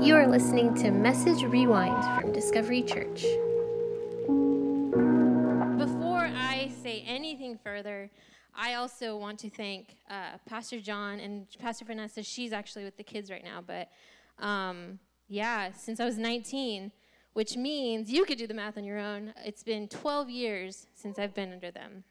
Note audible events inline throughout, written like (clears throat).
You are listening to Message Rewind from Discovery Church. Before I say anything further, I also want to thank uh, Pastor John and Pastor Vanessa. She's actually with the kids right now, but um, yeah, since I was 19, which means you could do the math on your own. It's been 12 years since I've been under them.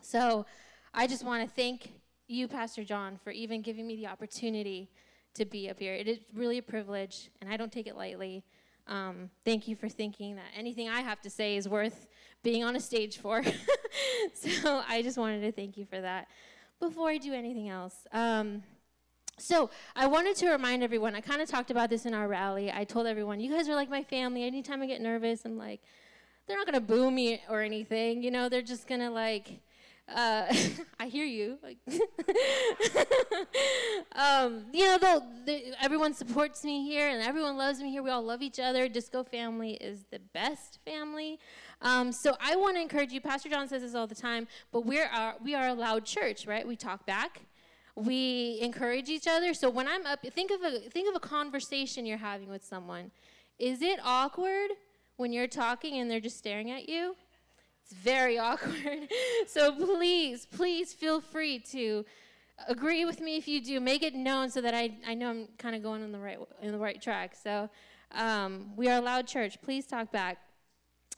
So I just want to thank you, Pastor John, for even giving me the opportunity to be up here. It is really a privilege, and I don't take it lightly. Um, thank you for thinking that anything I have to say is worth being on a stage for. (laughs) so I just wanted to thank you for that. Before I do anything else, um, so I wanted to remind everyone. I kind of talked about this in our rally. I told everyone, "You guys are like my family. Anytime I get nervous, I'm like, they're not gonna boo me or anything. You know, they're just gonna like." Uh, (laughs) I hear you. (laughs) Um, you know, they, everyone supports me here, and everyone loves me here. We all love each other. Disco family is the best family. Um, so I want to encourage you. Pastor John says this all the time, but we're our, we are a loud church, right? We talk back. We encourage each other. So when I'm up, think of a think of a conversation you're having with someone. Is it awkward when you're talking and they're just staring at you? It's very (laughs) awkward. so please, please feel free to agree with me if you do. Make it known so that I, I know I'm kind of going on the right in the right track. So um, we are a loud church. Please talk back.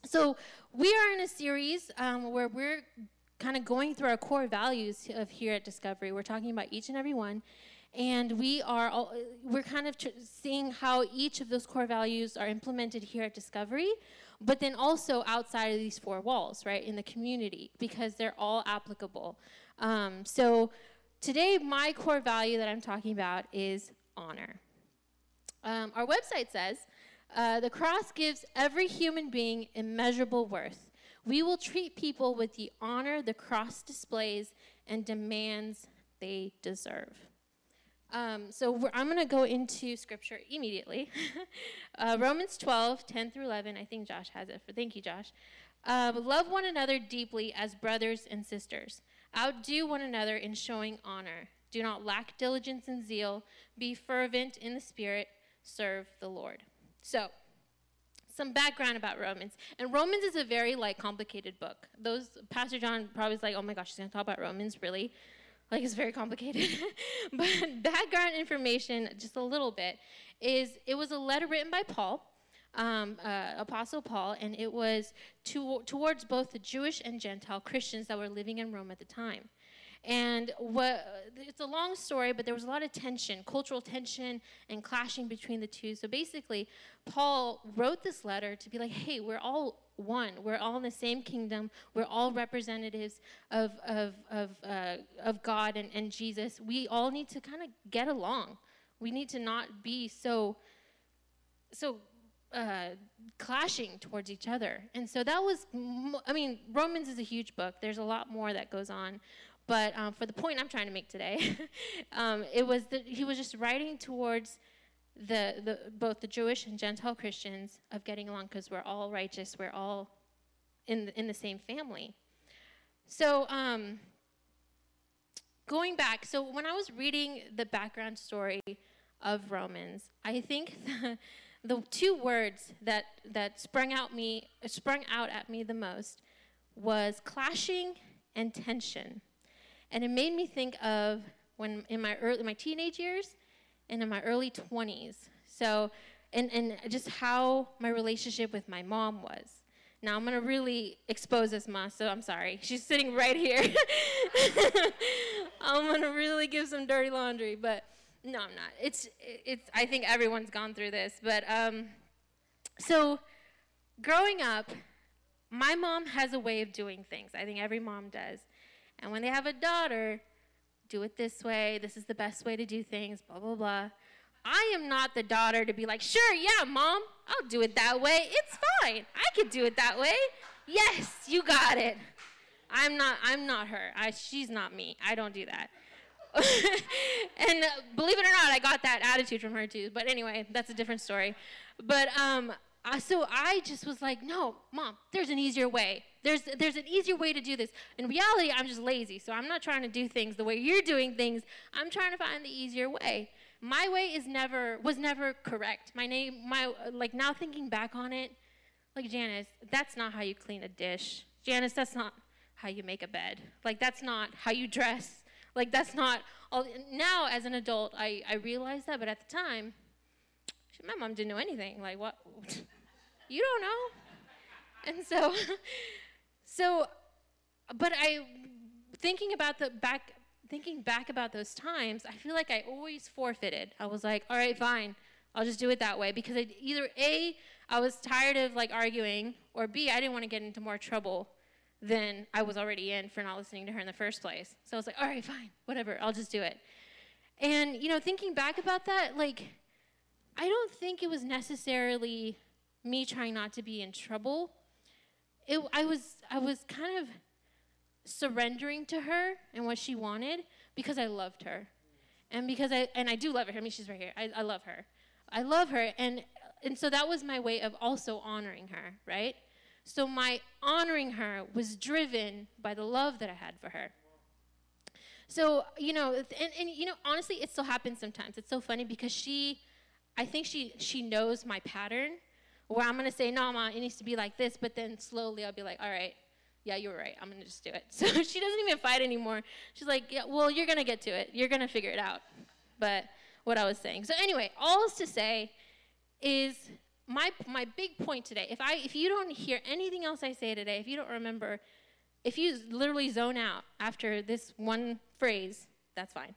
So we are in a series um, where we're kind of going through our core values of here at Discovery. We're talking about each and every one, and we are all, we're kind of tr- seeing how each of those core values are implemented here at Discovery but then also outside of these four walls, right, in the community, because they're all applicable. Um, so today, my core value that I'm talking about is honor. Um, our website says uh, the cross gives every human being immeasurable worth. We will treat people with the honor the cross displays and demands they deserve. Um, so I'm going to go into scripture immediately. (laughs) uh, Romans 12, 10 through 11. I think Josh has it. For, thank you, Josh. Uh, love one another deeply as brothers and sisters. Outdo one another in showing honor. Do not lack diligence and zeal. Be fervent in the spirit. Serve the Lord. So, some background about Romans. And Romans is a very like complicated book. Those Pastor John probably is like, oh my gosh, she's gonna talk about Romans, really? Like it's very complicated. (laughs) but background information, just a little bit, is it was a letter written by Paul, um, uh, Apostle Paul, and it was to, towards both the Jewish and Gentile Christians that were living in Rome at the time. And what, it's a long story, but there was a lot of tension, cultural tension, and clashing between the two. So basically, Paul wrote this letter to be like, hey, we're all one. We're all in the same kingdom. We're all representatives of, of, of, uh, of God and, and Jesus. We all need to kind of get along. We need to not be so, so uh, clashing towards each other. And so that was, I mean, Romans is a huge book. There's a lot more that goes on. But um, for the point I'm trying to make today, (laughs) um, it was that he was just writing towards the, the, both the Jewish and Gentile Christians of getting along because we're all righteous, we're all in the, in the same family. So, um, going back, so when I was reading the background story of Romans, I think (laughs) the, the two words that, that sprung out me sprung out at me the most was clashing and tension. And it made me think of when in my early my teenage years and in my early 20s. So, and, and just how my relationship with my mom was. Now I'm gonna really expose this ma, so I'm sorry. She's sitting right here. (laughs) I'm gonna really give some dirty laundry, but no, I'm not. It's it's. I think everyone's gone through this, but um, so growing up, my mom has a way of doing things. I think every mom does, and when they have a daughter, do it this way, this is the best way to do things, blah, blah, blah. I am not the daughter to be like, sure, yeah, mom, I'll do it that way. It's fine. I could do it that way. Yes, you got it. I'm not I'm not her. I, she's not me. I don't do that. (laughs) and uh, believe it or not, I got that attitude from her too. But anyway, that's a different story. But um, so I just was like, no, mom, there's an easier way. There's, there's an easier way to do this. In reality, I'm just lazy, so I'm not trying to do things the way you're doing things. I'm trying to find the easier way my way is never was never correct. My name, my like now thinking back on it, like Janice, that's not how you clean a dish. Janice, that's not how you make a bed. Like that's not how you dress. Like that's not all. Now as an adult, I I realize that, but at the time, my mom didn't know anything. Like what? (laughs) you don't know. And so, (laughs) so, but I thinking about the back thinking back about those times, I feel like I always forfeited. I was like, all right, fine, I'll just do it that way because I, either A, I was tired of like arguing, or B, I didn't want to get into more trouble than I was already in for not listening to her in the first place. So I was like, all right, fine, whatever, I'll just do it. And, you know, thinking back about that, like, I don't think it was necessarily me trying not to be in trouble. It, I was, I was kind of surrendering to her and what she wanted because I loved her. And because I and I do love her. I mean she's right here. I, I love her. I love her and and so that was my way of also honoring her, right? So my honoring her was driven by the love that I had for her. So, you know, and, and you know, honestly, it still happens sometimes. It's so funny because she I think she she knows my pattern where I'm gonna say, no, Mom, it needs to be like this, but then slowly I'll be like, all right, yeah, you were right. I'm gonna just do it. (laughs) So she doesn't even fight anymore. She's like, yeah, well, you're gonna get to it. You're gonna figure it out. But what I was saying. So anyway, all is to say is my my big point today. If I if you don't hear anything else I say today, if you don't remember, if you literally zone out after this one phrase, that's fine.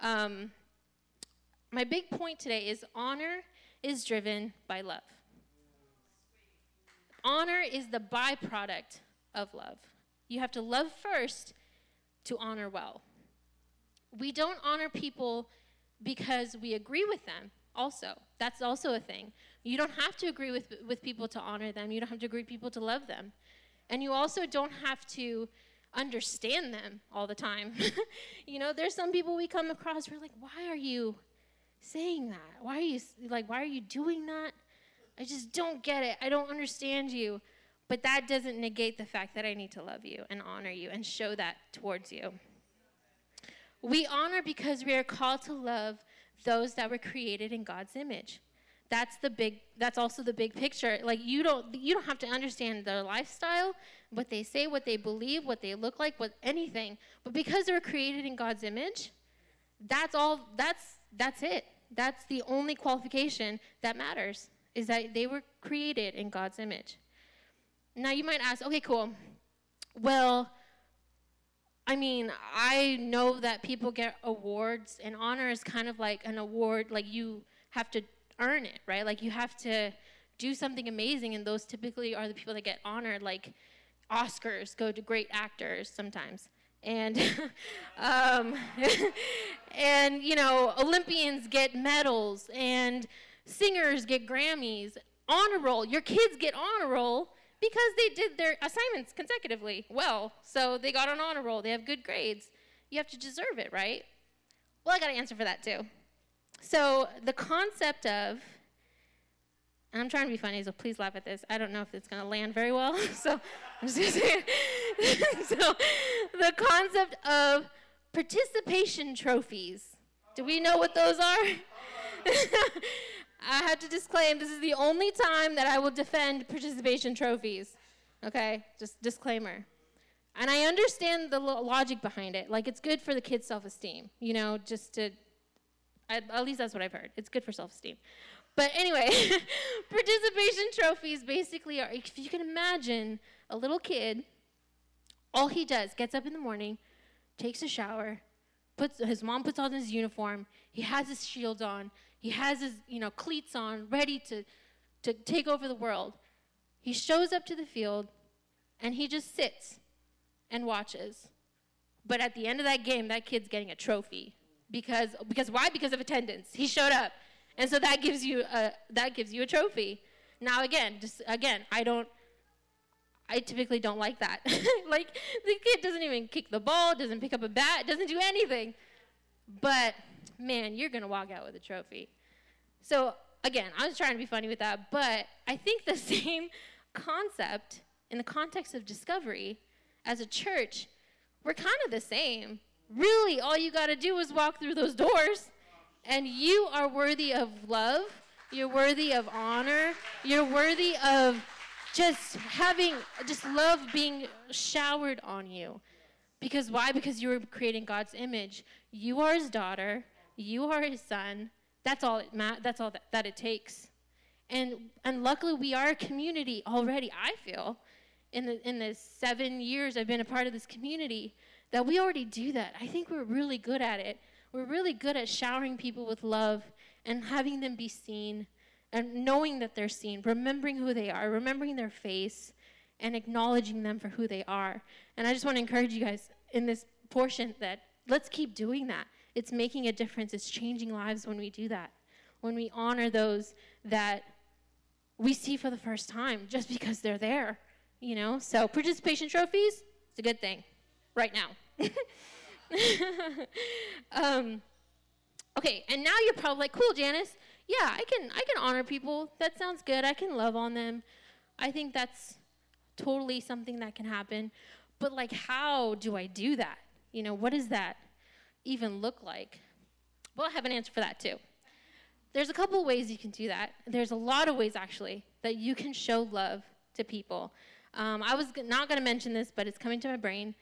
Um, my big point today is honor is driven by love. Honor is the byproduct of love. You have to love first to honor well. We don't honor people because we agree with them, also. That's also a thing. You don't have to agree with, with people to honor them, you don't have to agree with people to love them. And you also don't have to understand them all the time. (laughs) you know, there's some people we come across, we're like, why are you saying that? Why are you, like, why are you doing that? I just don't get it. I don't understand you. But that doesn't negate the fact that I need to love you and honor you and show that towards you. We honor because we are called to love those that were created in God's image. That's the big that's also the big picture. Like you don't you don't have to understand their lifestyle, what they say, what they believe, what they look like, what anything. But because they were created in God's image, that's all that's that's it. That's the only qualification that matters is that they were created in God's image. Now you might ask, okay, cool. Well, I mean, I know that people get awards, and honor is kind of like an award, like you have to earn it, right? Like you have to do something amazing, and those typically are the people that get honored. Like Oscars go to great actors sometimes. And, (laughs) um, (laughs) and you know, Olympians get medals, and singers get Grammys. Honor roll, your kids get honor roll because they did their assignments consecutively well. So they got an honor roll, they have good grades. You have to deserve it, right? Well, I got an answer for that too. So the concept of, and I'm trying to be funny, so please laugh at this. I don't know if it's going to land very well, (laughs) so I'm just going to say it. (laughs) so the concept of participation trophies. Do we know what those are? (laughs) I have to disclaim this is the only time that I will defend participation trophies. Okay, just disclaimer. And I understand the lo- logic behind it. Like, it's good for the kid's self esteem, you know, just to, I, at least that's what I've heard. It's good for self esteem. But anyway, (laughs) participation trophies basically are, if you can imagine a little kid, all he does, gets up in the morning, takes a shower, puts, his mom puts on his uniform, he has his shield on, he has his, you know, cleats on, ready to, to take over the world. He shows up to the field and he just sits and watches. But at the end of that game, that kid's getting a trophy. Because because why? Because of attendance. He showed up. And so that gives you a that gives you a trophy. Now again, just again, I don't I typically don't like that. (laughs) like the kid doesn't even kick the ball, doesn't pick up a bat, doesn't do anything. But man, you're going to walk out with a trophy. So, again, I was trying to be funny with that, but I think the (laughs) same concept in the context of discovery as a church, we're kind of the same. Really, all you got to do is walk through those doors And you are worthy of love. You're worthy of honor. You're worthy of just having, just love being showered on you. Because why? Because you were creating God's image. You are his daughter. You are his son. That's all it ma- that's all that, that it takes. And and luckily we are a community already, I feel, in the in the seven years I've been a part of this community, that we already do that. I think we're really good at it. We're really good at showering people with love and having them be seen and knowing that they're seen, remembering who they are, remembering their face, and acknowledging them for who they are. And I just want to encourage you guys in this portion that let's keep doing that. It's making a difference, it's changing lives when we do that. When we honor those that we see for the first time just because they're there, you know? So, participation trophies, it's a good thing right now. (laughs) um, okay, and now you're probably like, cool, Janice. Yeah, I can I can honor people. That sounds good. I can love on them. I think that's totally something that can happen. But like how do I do that? You know, what does that even look like? Well, I have an answer for that too. There's a couple ways you can do that. There's a lot of ways actually that you can show love to people. Um, I was not going to mention this, but it's coming to my brain.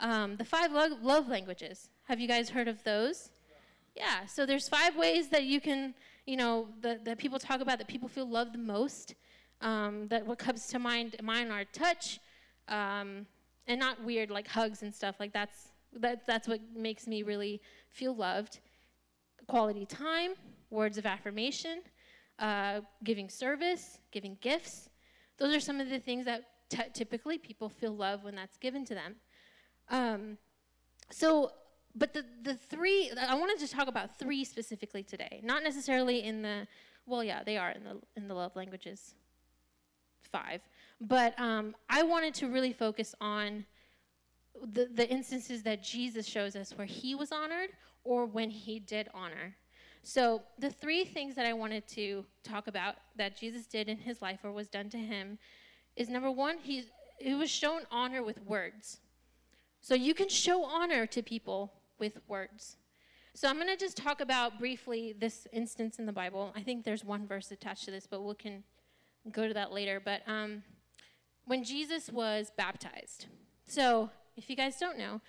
Um, the five lo- love languages. Have you guys heard of those? Yeah. So there's five ways that you can, you know, that, that people talk about that people feel loved the most. Um, that what comes to mind, mine are touch, um, and not weird like hugs and stuff. Like that's that, that's what makes me really feel loved. Quality time, words of affirmation, uh, giving service, giving gifts. Those are some of the things that t- typically people feel love when that's given to them. Um, so, but the, the three, I wanted to talk about three specifically today. Not necessarily in the, well, yeah, they are in the, in the love languages five. But um, I wanted to really focus on the, the instances that Jesus shows us where he was honored or when he did honor. So, the three things that I wanted to talk about that Jesus did in his life or was done to him is number one, he, he was shown honor with words. So, you can show honor to people with words. So, I'm going to just talk about briefly this instance in the Bible. I think there's one verse attached to this, but we can go to that later. But um, when Jesus was baptized, so if you guys don't know,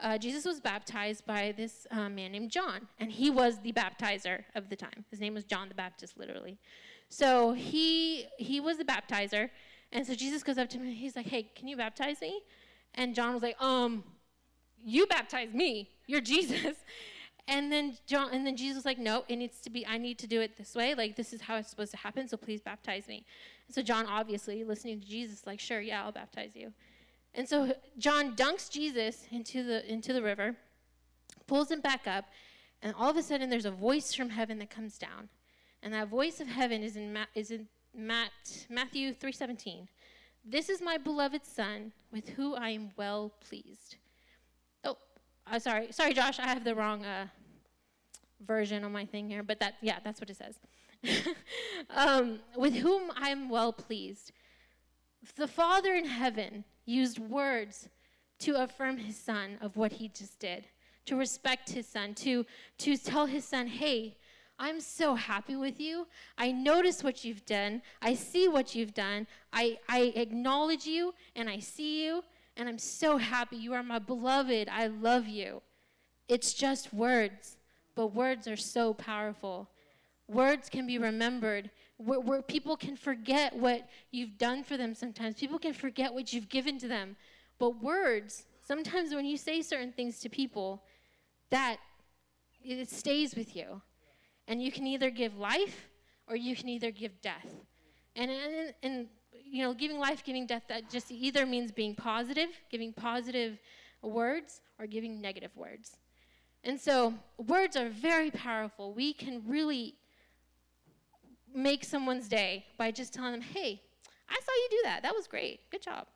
uh, Jesus was baptized by this uh, man named John, and he was the baptizer of the time. His name was John the Baptist, literally. So he he was the baptizer, and so Jesus goes up to him and he's like, "Hey, can you baptize me?" And John was like, "Um, you baptize me. You're Jesus." (laughs) And then John and then Jesus was like, "No, it needs to be. I need to do it this way. Like this is how it's supposed to happen. So please baptize me." So John, obviously listening to Jesus, like, "Sure, yeah, I'll baptize you." And so John dunks Jesus into the into the river, pulls him back up, and all of a sudden there's a voice from heaven that comes down. And that voice of heaven is in, Ma- is in Matt, Matthew 3:17. This is my beloved son with whom I am well pleased. Oh, sorry, sorry, Josh, I have the wrong uh, version on my thing here, but that yeah, that's what it says. (laughs) um, with whom I am well pleased. The Father in heaven used words to affirm his son of what he just did, to respect his son, to, to tell his son, hey, I'm so happy with you. I notice what you've done. I see what you've done. I, I acknowledge you and I see you, and I'm so happy. You are my beloved. I love you. It's just words, but words are so powerful. Words can be remembered where, where, people can forget what you've done for them sometimes. People can forget what you've given to them. But words, sometimes when you say certain things to people, that it stays with you. And you can either give life or you can either give death. And, and, and you know, giving life, giving death, that just either means being positive, giving positive words, or giving negative words. And so, words are very powerful. We can really make someone's day by just telling them, hey, I saw you do that. That was great. Good job.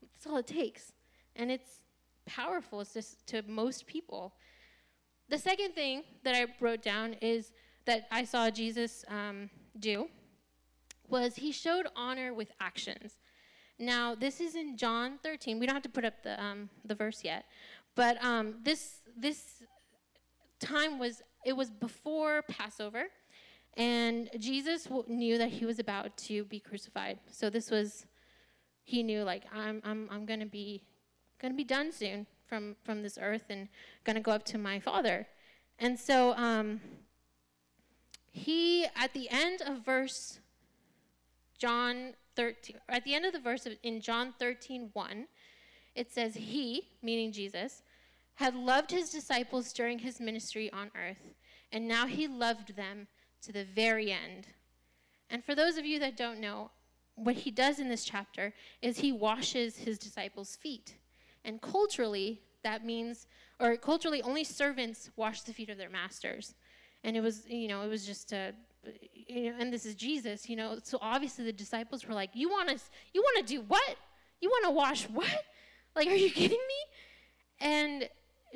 That's all it takes. And it's powerful it's just to most people. The second thing that I wrote down is that I saw Jesus um, do was he showed honor with actions. Now, this is in John 13. We don't have to put up the, um, the verse yet. But um, this, this time was it was before Passover, and Jesus knew that he was about to be crucified. So this was, he knew like I'm I'm I'm gonna be, gonna be done soon from from this earth and gonna go up to my Father, and so um. He at the end of verse John 13, at the end of the verse in John 13, 1, it says, He, meaning Jesus, had loved his disciples during his ministry on earth, and now he loved them to the very end. And for those of you that don't know, what he does in this chapter is he washes his disciples' feet. And culturally, that means, or culturally, only servants wash the feet of their masters. And it was, you know, it was just a, you know, and this is Jesus, you know. So obviously the disciples were like, "You want us? You want to do what? You want to wash what? Like, are you (laughs) kidding me?" And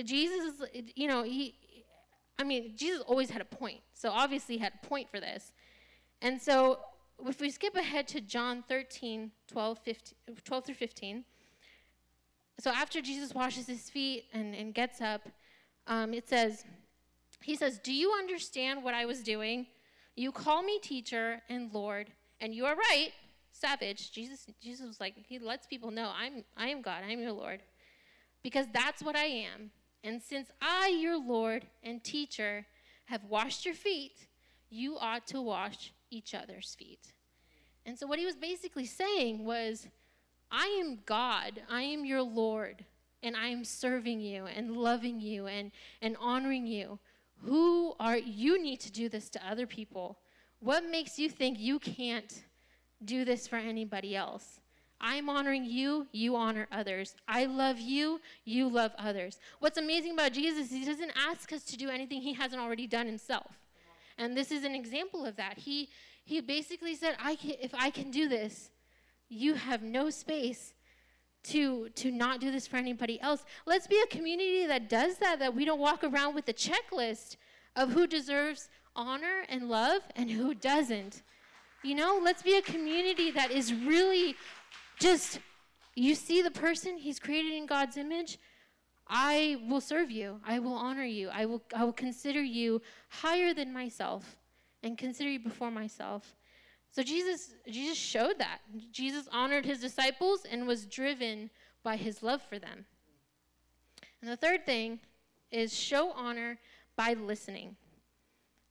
Jesus, you know, he, I mean, Jesus always had a point. So obviously he had a point for this. And so if we skip ahead to John 13, 12, 15, 12 through 15. So after Jesus washes his feet and, and gets up, um, it says, he says, Do you understand what I was doing? You call me teacher and Lord, and you are right, savage. Jesus, Jesus was like, he lets people know, I'm, I am God, I am your Lord. Because that's what I am. And since I, your Lord and teacher, have washed your feet, you ought to wash each other's feet. And so, what he was basically saying was, I am God, I am your Lord, and I am serving you and loving you and, and honoring you. Who are you need to do this to other people? What makes you think you can't do this for anybody else? I'm honoring you, you honor others. I love you, you love others. What's amazing about Jesus, he doesn't ask us to do anything he hasn't already done himself. And this is an example of that. He he basically said, I can, if I can do this, you have no space to to not do this for anybody else. Let's be a community that does that that we don't walk around with a checklist of who deserves honor and love and who doesn't. You know, let's be a community that is really just you see the person he's created in God's image, I will serve you. I will honor you. I will I will consider you higher than myself and consider you before myself. So Jesus, Jesus showed that. Jesus honored his disciples and was driven by his love for them. And the third thing is show honor by listening.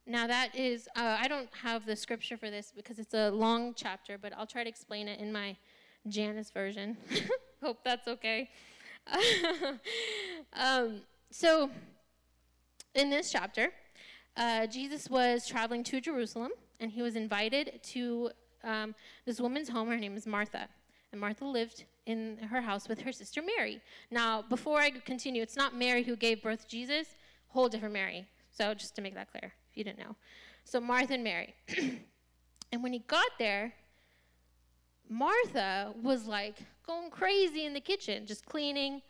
Now, that is, uh, I don't have the scripture for this because it's a long chapter, but I'll try to explain it in my Janice version. (laughs) Hope that's okay. (laughs) um, so, in this chapter, uh, Jesus was traveling to Jerusalem and he was invited to um, this woman's home. Her name is Martha. And Martha lived in her house with her sister Mary. Now, before I continue, it's not Mary who gave birth to Jesus, whole different Mary. So, just to make that clear, if you didn't know. So, Martha and Mary. (clears throat) and when he got there, Martha was like going crazy in the kitchen, just cleaning,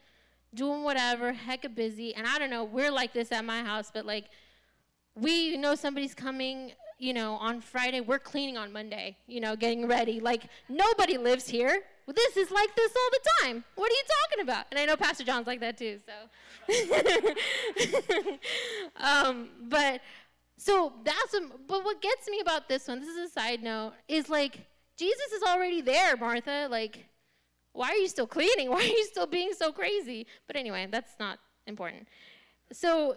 doing whatever, hecka busy. And I don't know, we're like this at my house, but like, we know somebody's coming you know, on Friday, we're cleaning on Monday, you know, getting ready. Like, nobody lives here. This is like this all the time. What are you talking about? And I know Pastor John's like that too, so. (laughs) um, but, so that's, a, but what gets me about this one, this is a side note, is like, Jesus is already there, Martha. Like, why are you still cleaning? (laughs) Why are you still being so crazy? But anyway, that's not important. So,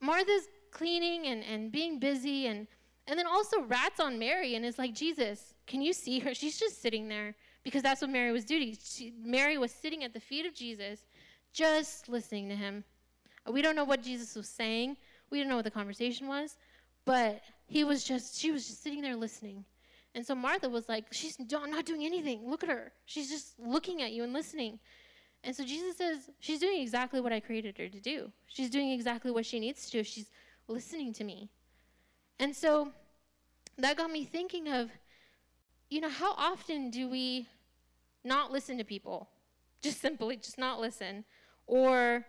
Martha's cleaning and, and being busy and and then also rats on Mary and is like, Jesus, can you see her? She's just sitting there because that's what Mary was doing. She, Mary was sitting at the feet of Jesus, just listening to him. We don't know what Jesus was saying. We don't know what the conversation was, but he was just, she was just sitting there listening. And so Martha was like, she's not doing anything. Look at her. She's just looking at you and listening. And so Jesus says, she's doing exactly what I created her to do. She's doing exactly what she needs to do. She's listening to me. And so that got me thinking of, you know, how often do we not listen to people? (laughs) Just simply, just not listen. Or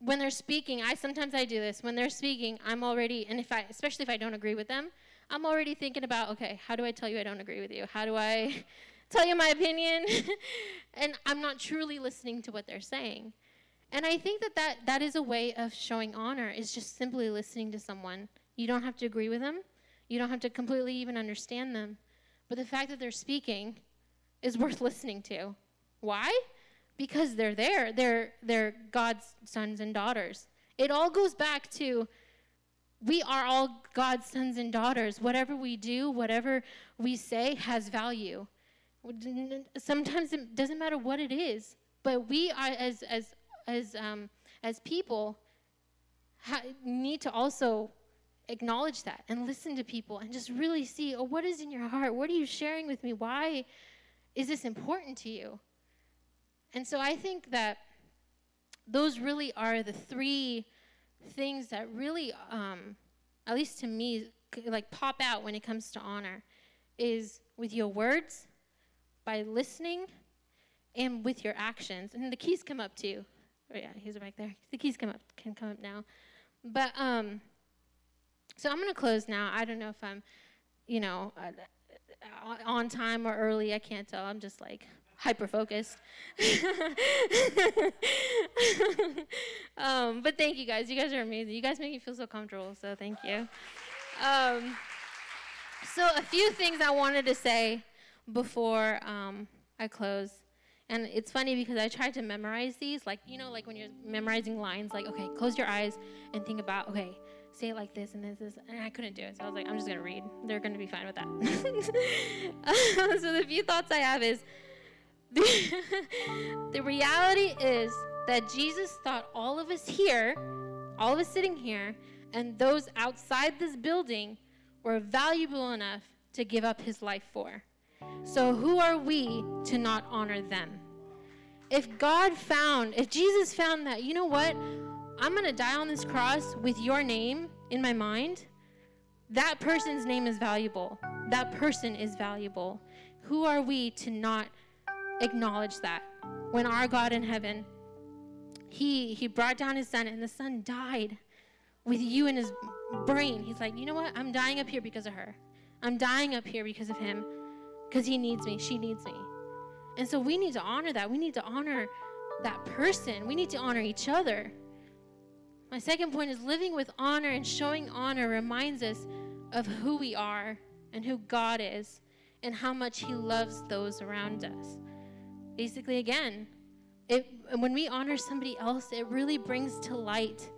when they're speaking, I sometimes I do this. When they're speaking, I'm already, and if I, especially if I don't agree with them, I'm already thinking about, okay, how do I tell you I don't agree with you? How do I (laughs) tell you my opinion? (laughs) and I'm not truly listening to what they're saying. And I think that, that that is a way of showing honor is just simply listening to someone. You don't have to agree with them. You don't have to completely even understand them. But the fact that they're speaking is (laughs) worth listening to. Why? Because they're there. They're they're God's sons and daughters. It all goes back to we are all God's sons and daughters. Whatever we do, whatever we say has value. Sometimes it doesn't matter what it is, but we are as as as um, as people ha- need to also acknowledge that and listen to people and just really see, oh, what is in your heart? What are you sharing with me? Why is this important to you? And so I think that those really are the three things that really, um, at least to me, like pop out when it comes to honor is with your words, by listening, and with your actions. And the keys come up too. Oh yeah, he's right there. The keys come up can come up now. But um, so I'm gonna close now. I don't know if I'm, you know, uh, on time or early. I can't tell. I'm just like hyper focused. (laughs) um, but thank you guys. You guys are amazing. You guys make me feel so comfortable. So thank you. Um, so a few things I wanted to say before um, I close. And it's funny because I tried to memorize these, like, you know, like when you're memorizing lines, like, okay, close your eyes and think about, okay, say it like this and this, this. And I couldn't do it. So I was like, I'm just going to read. They're going to be fine with that. (laughs) Um, so the few thoughts I have is the, (laughs) the reality is that Jesus thought all of us here, all of us sitting here, and those outside this building were valuable enough to give up his life for. So, who are we to not honor them? If God found, if Jesus found that, you know what? I'm going to die on this cross with your name in my mind, that person's name is valuable. That person is valuable. Who are we to not acknowledge that? When our God in heaven, he he brought down his son and the son died with you in his brain. He's like, "You know what? I'm dying up here because of her. I'm dying up here because of him." because he needs me, she needs me. And so we need to honor that. We need to honor that person. We need to honor each other. My second point is living with honor and showing honor reminds us of who we are and who God is and how much he loves those around us. Basically, again, it, when we honor somebody else, it really brings to light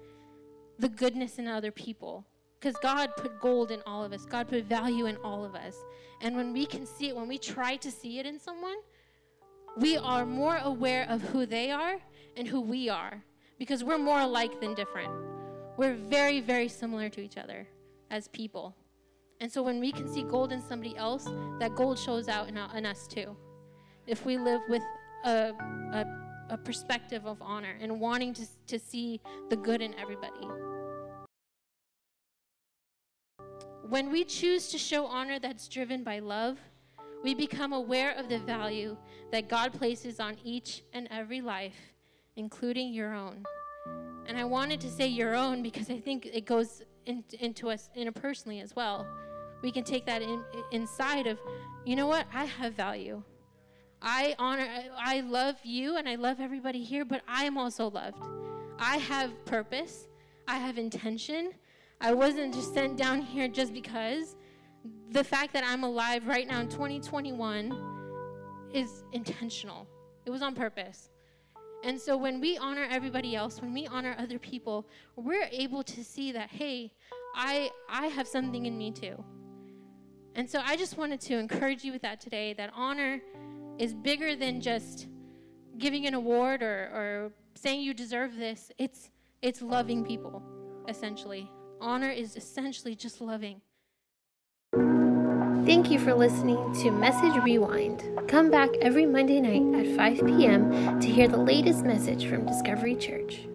the goodness in other people. Because God put gold in all of us, God put value in all of us. And when we can see it, when we try to see it in someone, we are more aware of who they are and who we are because we're more alike than different. We're very, very similar to each other as people. And so when we can see gold in somebody else, that gold shows out in, in us too. If we live with a, a, a perspective of honor and wanting to, to see the good in everybody. When we choose to show honor that's driven by love, we become aware of the value that God places on each and every life, including your own. And I wanted to say your own because I think it goes in, into us interpersonally as well. We can take that in, inside of, you know what? I have value. I honor, I, I love you and I love everybody here, but I am also loved. I have purpose, I have intention, I wasn't just sent down here just because. The fact that I'm alive right now in 2021 is intentional, it was on purpose. And so when we honor everybody else, when we honor other people, we're able to see that, hey, I, I have something in me too. And so I just wanted to encourage you with that today that honor is bigger than just giving an award or, or saying you deserve this. It's, it's loving people, essentially. Honor is essentially just loving. Thank you for listening to Message Rewind. Come back every Monday night at 5 p.m. to hear the latest message from Discovery Church.